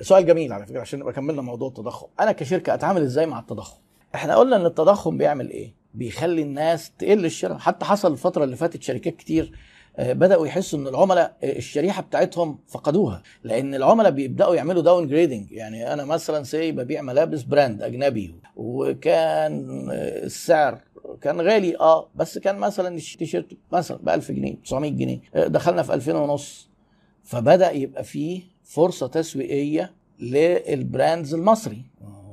سؤال جميل على فكرة عشان نبقى كملنا موضوع التضخم. أنا كشركة أتعامل إزاي مع التضخم؟ إحنا قلنا إن التضخم بيعمل إيه؟ بيخلي الناس تقل الشراء. حتى حصل الفترة اللي فاتت شركات كتير آه، بدأوا يحسوا إن العملاء آه، الشريحة بتاعتهم فقدوها. لأن العملاء بيبدأوا يعملوا downgrading يعني أنا مثلا سي ببيع ملابس brand أجنبي وكان آه، السعر كان غالي. آه بس كان مثلا التيشيرت مثلا ب 1000 جنيه 900 جنيه دخلنا في 2000 ونص. فبدأ يبقى فيه فرصة تسويقية لل brands المصري.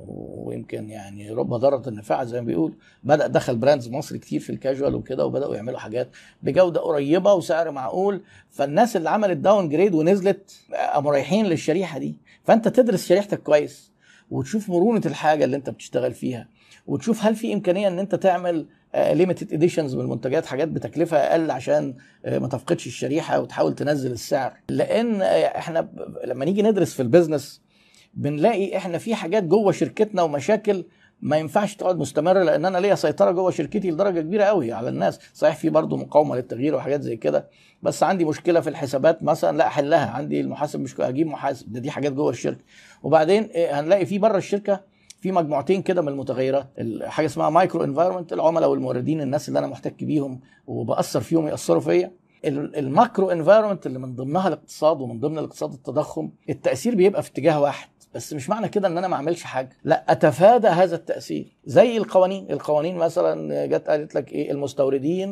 ويمكن يعني رب ضارة نافعة زي ما بيقول. بدأ دخل brands مصري كتير في الكاجوال وكده وبدأوا يعملوا حاجات بجودة قريبة وسعر معقول. فالناس اللي عملت downgrade ونزلت قاموا رايحين للشريحة دي. فأنت تدرس شريحتك كويس وتشوف مرونة الحاجة اللي أنت بتشتغل فيها وتشوف هل في إمكانية إن أنت تعمل limited editions من المنتجات حاجات بتكلفة أقل عشان آه، ما تفقدش الشريحة وتحاول تنزل السعر. لأن آه، إحنا لما نيجي ندرس في ال business بنلاقي إحنا في حاجات جوه شركتنا ومشاكل ما ينفعش تقعد مستمرة لأن أنا ليا سيطرة جوه شركتي لدرجة كبيرة قوي على الناس. صحيح في برضه مقاومة للتغيير وحاجات زي كده بس عندي مشكلة في الحسابات مثلا لا احلها عندي المحاسب مش أجيب محاسب. ده دي حاجات جوه الشركة. وبعدين آه، هنلاقي في بره الشركة في مجموعتين كده من المتغيرات ال- حاجة اسمها micro environment العملاء والموردين الناس اللي أنا محتك بيهم وبأثر فيهم يأثروا فيا. ال- ال macro environment اللي من ضمنها الاقتصاد ومن ضمن الاقتصاد التضخم التأثير بيبقى في اتجاه واحد بس مش معنى كده إن أنا ما أعملش حاجة. لا أتفادى هذا التأثير. زي القوانين. القوانين مثلا جت قالت لك إيه؟ المستوردين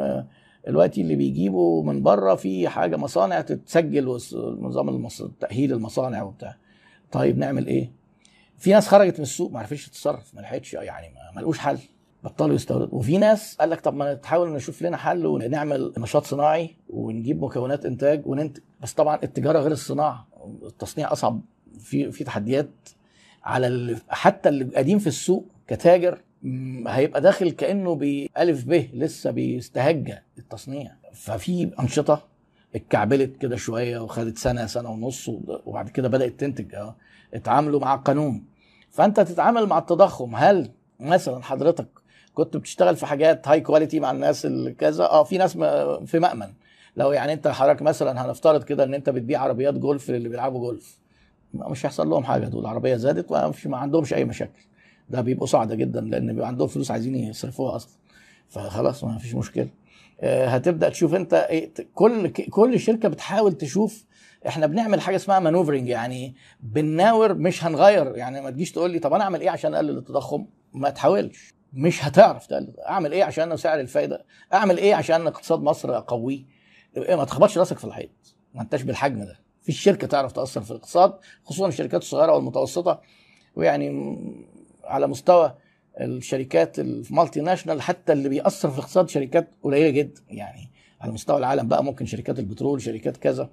آه، دلوقتي اللي بيجيبوا من بره في حاجة مصانع تتسجل نظام المص... تأهيل المصانع وبتاع. طيب نعمل إيه؟ في ناس خرجت من السوق ما عرفتش تتصرف ما لحقتش يعني ما لقوش حل. بطلوا يستوردوا. وفي ناس قال لك طب ما نحاول نشوف لنا حل ونعمل نشاط صناعي ونجيب مكونات إنتاج وننتج. بس طبعا التجارة غير الصناعة. التصنيع أصعب. في في تحديات على اللي حتى اللي قديم في السوق كتاجر هيبقى داخل كأنه بألف ب لسه بيستهجى التصنيع. ففي أنشطة اتكعبلت كده شوية وخدت سنة سنة ونص وبعد كده بدأت تنتج. آه اتعاملوا مع القانون فانت تتعامل مع التضخم. هل مثلا حضرتك كنت بتشتغل في حاجات هاي كواليتي مع الناس اللي كذا آه في ناس في مأمن. لو يعني انت حضرتك مثلا هنفترض كده ان انت بتبيع عربيات جولف للي بيلعبوا جولف. مش هيحصل لهم حاجة دول. العربية زادت ما عندهمش أي مشاكل. ده بيبقوا سعداء جدا لأن بيبقى عندهم فلوس عايزين يصرفوها أصلا. فخلاص ما فيش مشكلة. هتبدأ تشوف انت إيه كل كل شركة بتحاول تشوف إحنا بنعمل حاجة اسمها maneuvering يعني بنناور مش هنغير. يعني ما تجيش تقول لي طب أنا أعمل إيه عشان أقلل التضخم؟ ما تحاولش. مش هتعرف تقلل. أعمل إيه عشان سعر الفايدة؟ أعمل إيه عشان اقتصاد مصر اقويه إيه ما تخبطش راسك في الحيط. ما أنتش بالحجم ده. في شركة تعرف تأثر في الاقتصاد خصوصا الشركات الصغيرة والمتوسطة. ويعني على مستوى الشركات ال multinational حتى اللي بيأثر في الاقتصاد شركات قليلة جدا. يعني على مستوى العالم بقى ممكن شركات البترول شركات كذا.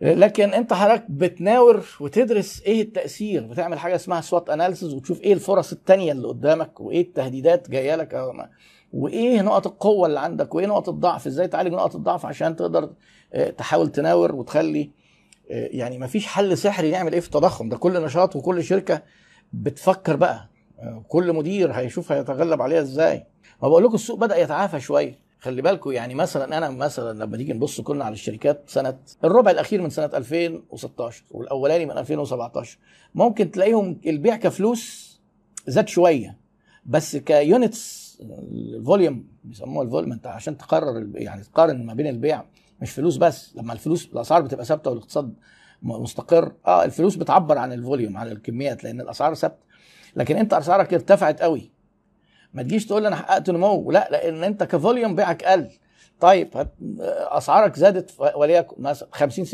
لكن انت حضرتك بتناور وتدرس إيه التأثير؟ بتعمل حاجة اسمها SWOT analysis وتشوف إيه الفرص التانية اللي قدامك وايه التهديدات جاية لك. أو ما- وايه نقط القوة اللي عندك؟ وايه نقط الضعف؟ إزاي تعالج نقط الضعف عشان تقدر آه، تحاول تناور وتخلي آه، يعني ما فيش حل سحري نعمل إيه في التضخم ده. كل نشاط وكل شركة بتفكر بقى آه، كل مدير هيشوف هيتغلب عليها إزاي. ما بقول لكم السوق بدأ يتعافى شوية. خلي بالكم يعني مثلا أنا مثلا لما نيجي نبص كلنا على الشركات سنة الربع الأخير من سنة 2016 والأولاني من 2017 ممكن تلاقيهم البيع كفلوس زاد شوية. بس ك units ال volume بيسموها ال volume أنت عشان تقرر يعني تقارن ما بين البيع مش فلوس بس لما الفلوس الأسعار بتبقى ثابتة والاقتصاد مستقر آه الفلوس بتعبر عن ال volume عن الكميات لأن الأسعار ثابتة. لكن انت أسعارك ارتفعت قوي. ما تجيش تقول أنا حققت نمو. لا لأن انت كفوليوم بيعك قل. طيب. أسعارك زادت وليكن مثلا 50 60%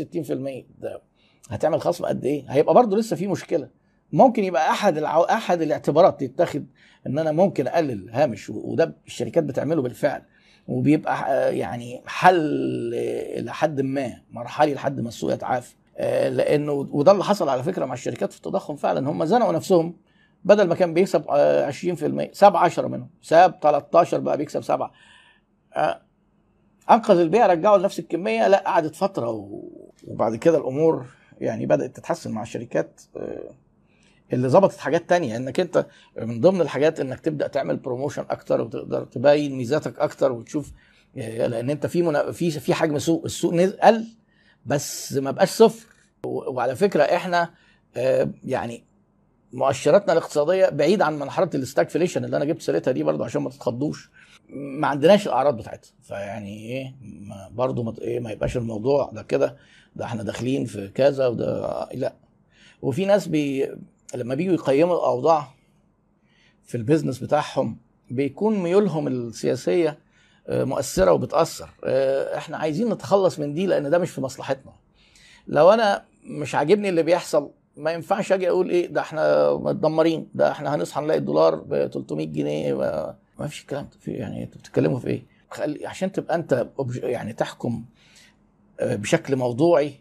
ده هتعمل خصم قد إيه؟ هيبقى برضه لسه في مشكلة. ممكن يبقى أحد العو... أحد الاعتبارات تتخذ إن أنا ممكن أقلل هامش وده الشركات بتعمله بالفعل. وبيبقى يعني حل إلى حد ما مرحلي لحد ما السوق يتعافى. آه، لأنه وده اللي حصل على فكرة مع الشركات في التضخم فعلا. هم زنقوا نفسهم بدل ما كان بيكسب آه، 20% ساب 10 منهم. ساب 13 بقى بيكسب 7 أنقذ البيع رجعه لنفس الكمية. لا قعدت فترة. وبعد كده الأمور يعني بدأت تتحسن مع الشركات آه، اللي ظبطت حاجات تانية. إنك أنت من ضمن الحاجات إنك تبدأ تعمل بروموشن أكتر وتقدر تبين ميزاتك أكتر وتشوف آه، لأن أنت في منا... في في حجم سوق السوق نز- قل بس ما بقاش صفر. وعلى فكرة إحنا آه، يعني مؤشراتنا الاقتصادية بعيد عن مرحلة ال stagflation اللي أنا جبت سيرتها دي برضو عشان ما تتخضوش. ما عندناش الأعراض بتاعتها. فيعني إيه برضو ما إيه ما يبقاش الموضوع ده كده. ده إحنا داخلين في كذا وده لا. وفي ناس بي لما بيجوا يقيموا الأوضاع في ال business بتاعهم بيكون ميولهم السياسية آه، مؤثرة وبتأثر. آه، إحنا عايزين نتخلص من دي لأن ده مش في مصلحتنا. لو أنا مش عاجبني اللي بيحصل ما ينفعش أجي أقول إيه ده إحنا متدمرين ده إحنا هنصحى نلاقي الدولار ب 300 جنيه ما فيش الكلام ده في يعني أنتوا بتتكلموا في إيه؟ عشان تبقى انت يعني تحكم آه، بشكل موضوعي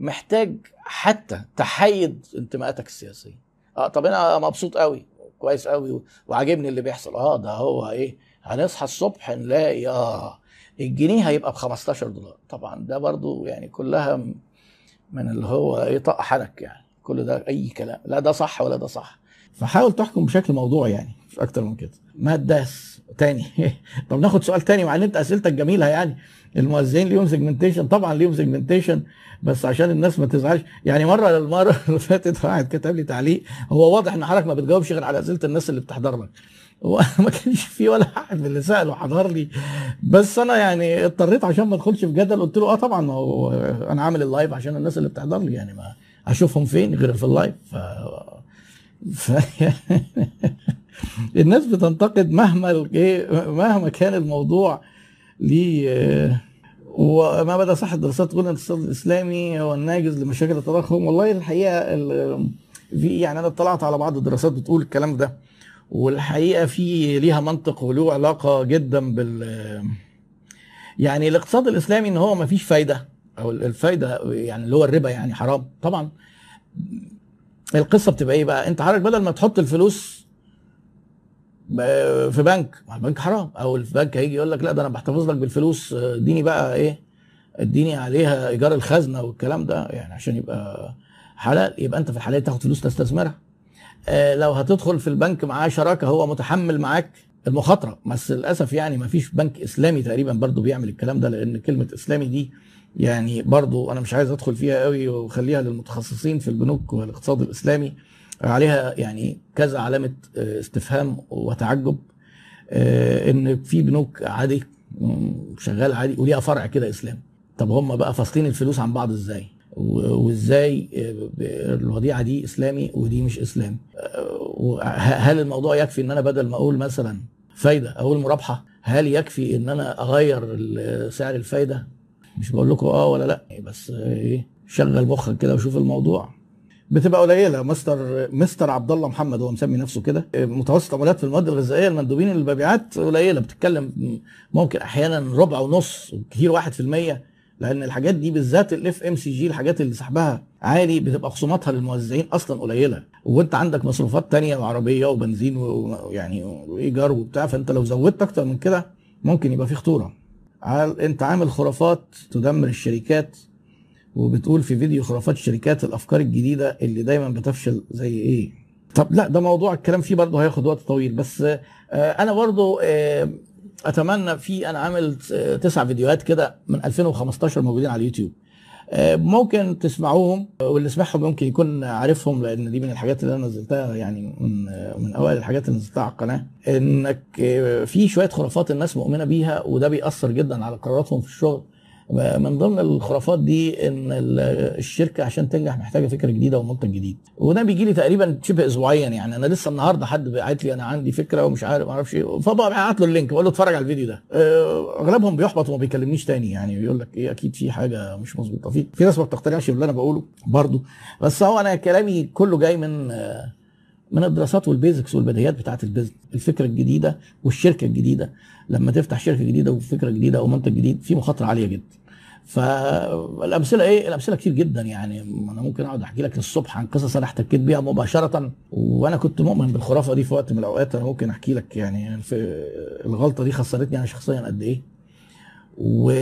محتاج حتى تحيد انتماءاتك السياسية. آه طب أنا مبسوط قوي كويس قوي وعاجبني اللي بيحصل آه ده هو إيه هنصحى الصبح نلاقي آه الجنيه هيبقى ب 15 دولار طبعا ده برضو يعني كلها من اللي هو إيه طق حنك يعني كل ده أي كلام. لا ده صح ولا ده صح. فحاول تحكم بشكل موضوعي يعني مش أكتر من كده. ما الداس تاني. طب ناخد سؤال تاني مع ان أنت أسئلتك جميلة يعني. الموزعين ليهم segmentation طبعا ليهم segmentation بس عشان الناس ما تزعلش. يعني مرة المرة اللي فاتت واحد كتب لي تعليق. هو واضح إن حضرتك ما بتجاوبش غير على أسئلة الناس اللي بتحضر لك. هو ما كانش في ولا واحد من اللي سأله حضر لي. بس أنا يعني اضطريت عشان ما أدخلش في جدل قلت له آه طبعا ما هو أنا عامل ال live عشان الناس اللي بتحضر لي يعني ما أشوفهم فين غير في ال live؟ ف... ف... الناس بتنتقد مهما إيه مهما كان الموضوع ليه آه، وما بدا صح الدراسات تقول إن الاقتصاد الإسلامي هو الناجز لمشاكل التضخم والله الحقيقة ال- في يعني أنا اطلعت على بعض الدراسات بتقول الكلام ده والحقيقة في ليها منطق وله علاقة جدا بال يعني الاقتصاد الإسلامي إن هو ما فيش فايدة. أو الفايدة يعني اللي هو الربا يعني حرام. طبعا القصة بتبقى إيه بقى؟ أنت حضرتك بدل ما تحط الفلوس في بنك ما البنك حرام. أو البنك هيجي يقول لك لا ده أنا بحتفظ لك بالفلوس اديني بقى إيه اديني عليها إيجار الخزنة والكلام ده يعني عشان يبقى حلال يبقى أنت في الحالة دي تاخد فلوس تستثمرها. لو هتدخل في البنك معاه شراكة هو متحمل معاك المخاطرة. بس للأسف يعني ما فيش بنك إسلامي تقريبا برضو بيعمل الكلام ده لأن كلمة إسلامي دي يعني برضو أنا مش عايز أدخل فيها قوي وخليها للمتخصصين في البنوك والاقتصاد الإسلامي. عليها يعني كذا علامة آه، استفهام وتعجب آه، إن في بنوك عادي شغال عادي وليها فرع كده إسلامي. طب هم بقى فاصلين الفلوس عن بعض إزاي؟ وازاي الوديعة دي إسلامي ودي مش إسلامي. هل الموضوع يكفي إن أنا بدل ما أقول مثلا فايدة أقول مرابحة؟ هل يكفي إن أنا أغير سعر الفايدة؟ مش بقول لكم آه ولا لأ بس إيه شغل مخك كده وشوف الموضوع. بتبقى قليلة مستر مستر عبد الله محمد هو مسمي نفسه كده. متوسط عمولات في المواد الغذائية المندوبين المبيعات قليلة بتتكلم ممكن أحيانا ربع ونص كتير واحد في المية. لأن الحاجات دي بالذات ال FMCG الحاجات اللي سحبها عالي بتبقى خصوماتها للموزعين أصلا قليلة. وأنت عندك مصروفات تانية وعربية وبنزين ويعني وإيجار وبتاع فأنت لو زودت أكتر من كده ممكن يبقى في خطورة. أنت عامل خرافات تدمر الشركات؟ وبتقول في فيديو خرافات الشركات الأفكار الجديدة اللي دايما بتفشل زي إيه؟ طب لا ده موضوع الكلام فيه برضه هياخد وقت طويل بس آه، أنا برضه آه، أتمنى في أنا عامل تسع فيديوهات كده من 2015 موجودين على اليوتيوب. آه، ممكن تسمعوهم واللي سمعهم ممكن يكون عارفهم لأن دي من الحاجات اللي أنا نزلتها يعني من من أوائل الحاجات اللي نزلتها على القناة. إنك آه، في شوية خرافات الناس مؤمنة بيها وده بيأثر جدا على قراراتهم في الشغل. من ضمن الخرافات دي إن ال- الشركة عشان تنجح محتاجة فكره جديدة ومنتج جديد. وده بيجي لي تقريبا شبه اسبوعيا يعني. أنا لسه النهارده حد بعت لي أنا عندي فكرة ومش عارف ما أعرفش إيه. فببعت له اللينك بقول له اتفرج على الفيديو ده. آه، أغلبهم بيحبط وما بيكلمنيش تاني يعني. بيقول لك إيه أكيد في حاجة مش مظبوطة. في في ناس ما بتقتنعش باللي أنا بقوله برضه. بس هو أنا كلامي كله جاي من آه، من الدراسات وال basics والبديهيات بتاعت ال business. الفكرة الجديدة والشركة الجديدة. لما تفتح شركة جديدة وفكرة جديدة أو منتج جديد في مخاطرة عالية جدا. فالأمثلة إيه؟ الأمثلة كتير جدا يعني. أنا ممكن أقعد أحكي لك الصبح عن قصص أنا احتكيت بيها مباشرة وأنا كنت مؤمن بالخرافة دي في وقت من الأوقات. أنا ممكن أحكي لك يعني في الغلطة دي خسرتني أنا شخصيا قد إيه. و...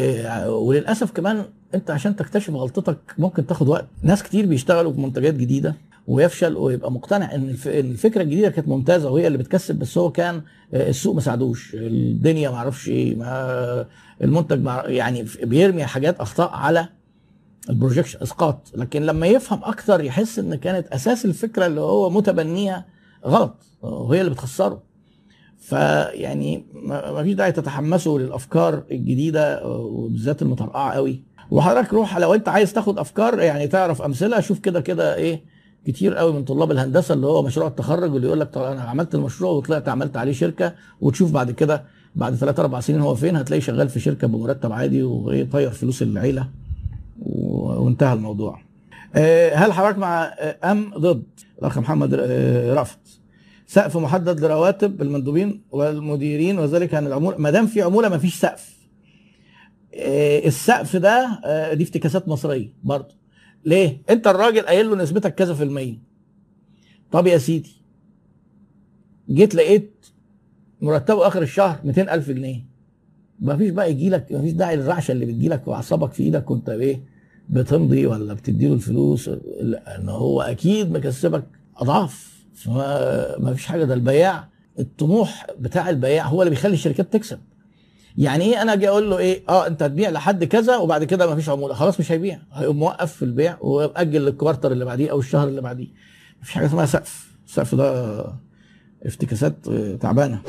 وللأسف كمان أنت عشان تكتشف غلطتك ممكن تاخد وقت. ناس كتير بيشتغلوا بمنتجات جديدة. ويفشل ويبقى مقتنع. إن الفكرة الجديدة كانت ممتازة وهي اللي بتكسب بس هو كان آه، السوق ما ساعدوش. الدنيا ما أعرفش إيه ما المنتج يعني بيرمي حاجات أخطاء على البروجيكشن إسقاط. لكن لما يفهم أكتر يحس إن كانت أساس الفكرة اللي هو متبنيها غلط. وهي اللي بتخسره. فيعني ما فيش داعي تتحمسوا للأفكار الجديدة وبالذات المطرقعه قوي. وحضرتك روح لو أنت عايز تاخد أفكار يعني تعرف أمثلة شوف كده كده إيه كتير قوي من طلاب الهندسة اللي هو مشروع التخرج اللي يقول لك طب أنا عملت المشروع وطلعت عملت عليه شركة وتشوف بعد كده بعد ثلاث أربع سنين هو فين هتلاقيه شغال في شركة بمرتب عادي وطير فلوس العيلة وانتهى الموضوع. هل حضرتك مع أم ضد الأخ محمد رأفت سقف محدد لرواتب المندوبين والمديرين وذلك عن العمولة ما دام في عمولة ما فيش سقف. السقف ده دي افتكاسات مصرية برضه. ليه؟ انت الراجل قايل له نسبتك كذا في المية. طب يا سيدي جيت لقيت مرتبه آخر الشهر 200000 جنيه ما فيش بقى يجي لك ما فيش داعي للرعشة اللي بتجي لك وأعصابك في إيدك وأنت إيه بتمضي ولا بتديله الفلوس لأن هو أكيد مكسبك أضعاف فما فيش حاجة ده البياع الطموح بتاع البياع هو اللي بيخلي الشركات تكسب يعني إيه أنا أجي أقول له إيه؟ آه أنت هتبيع لحد كذا وبعد كده ما فيش عمولة. خلاص مش هيبيع. هيقوم موقف في البيع ومأجل للكوارتر اللي بعديه أو الشهر اللي بعديه. مفيش حاجة اسمها سقف. السقف ده افتكاسات تعبانة.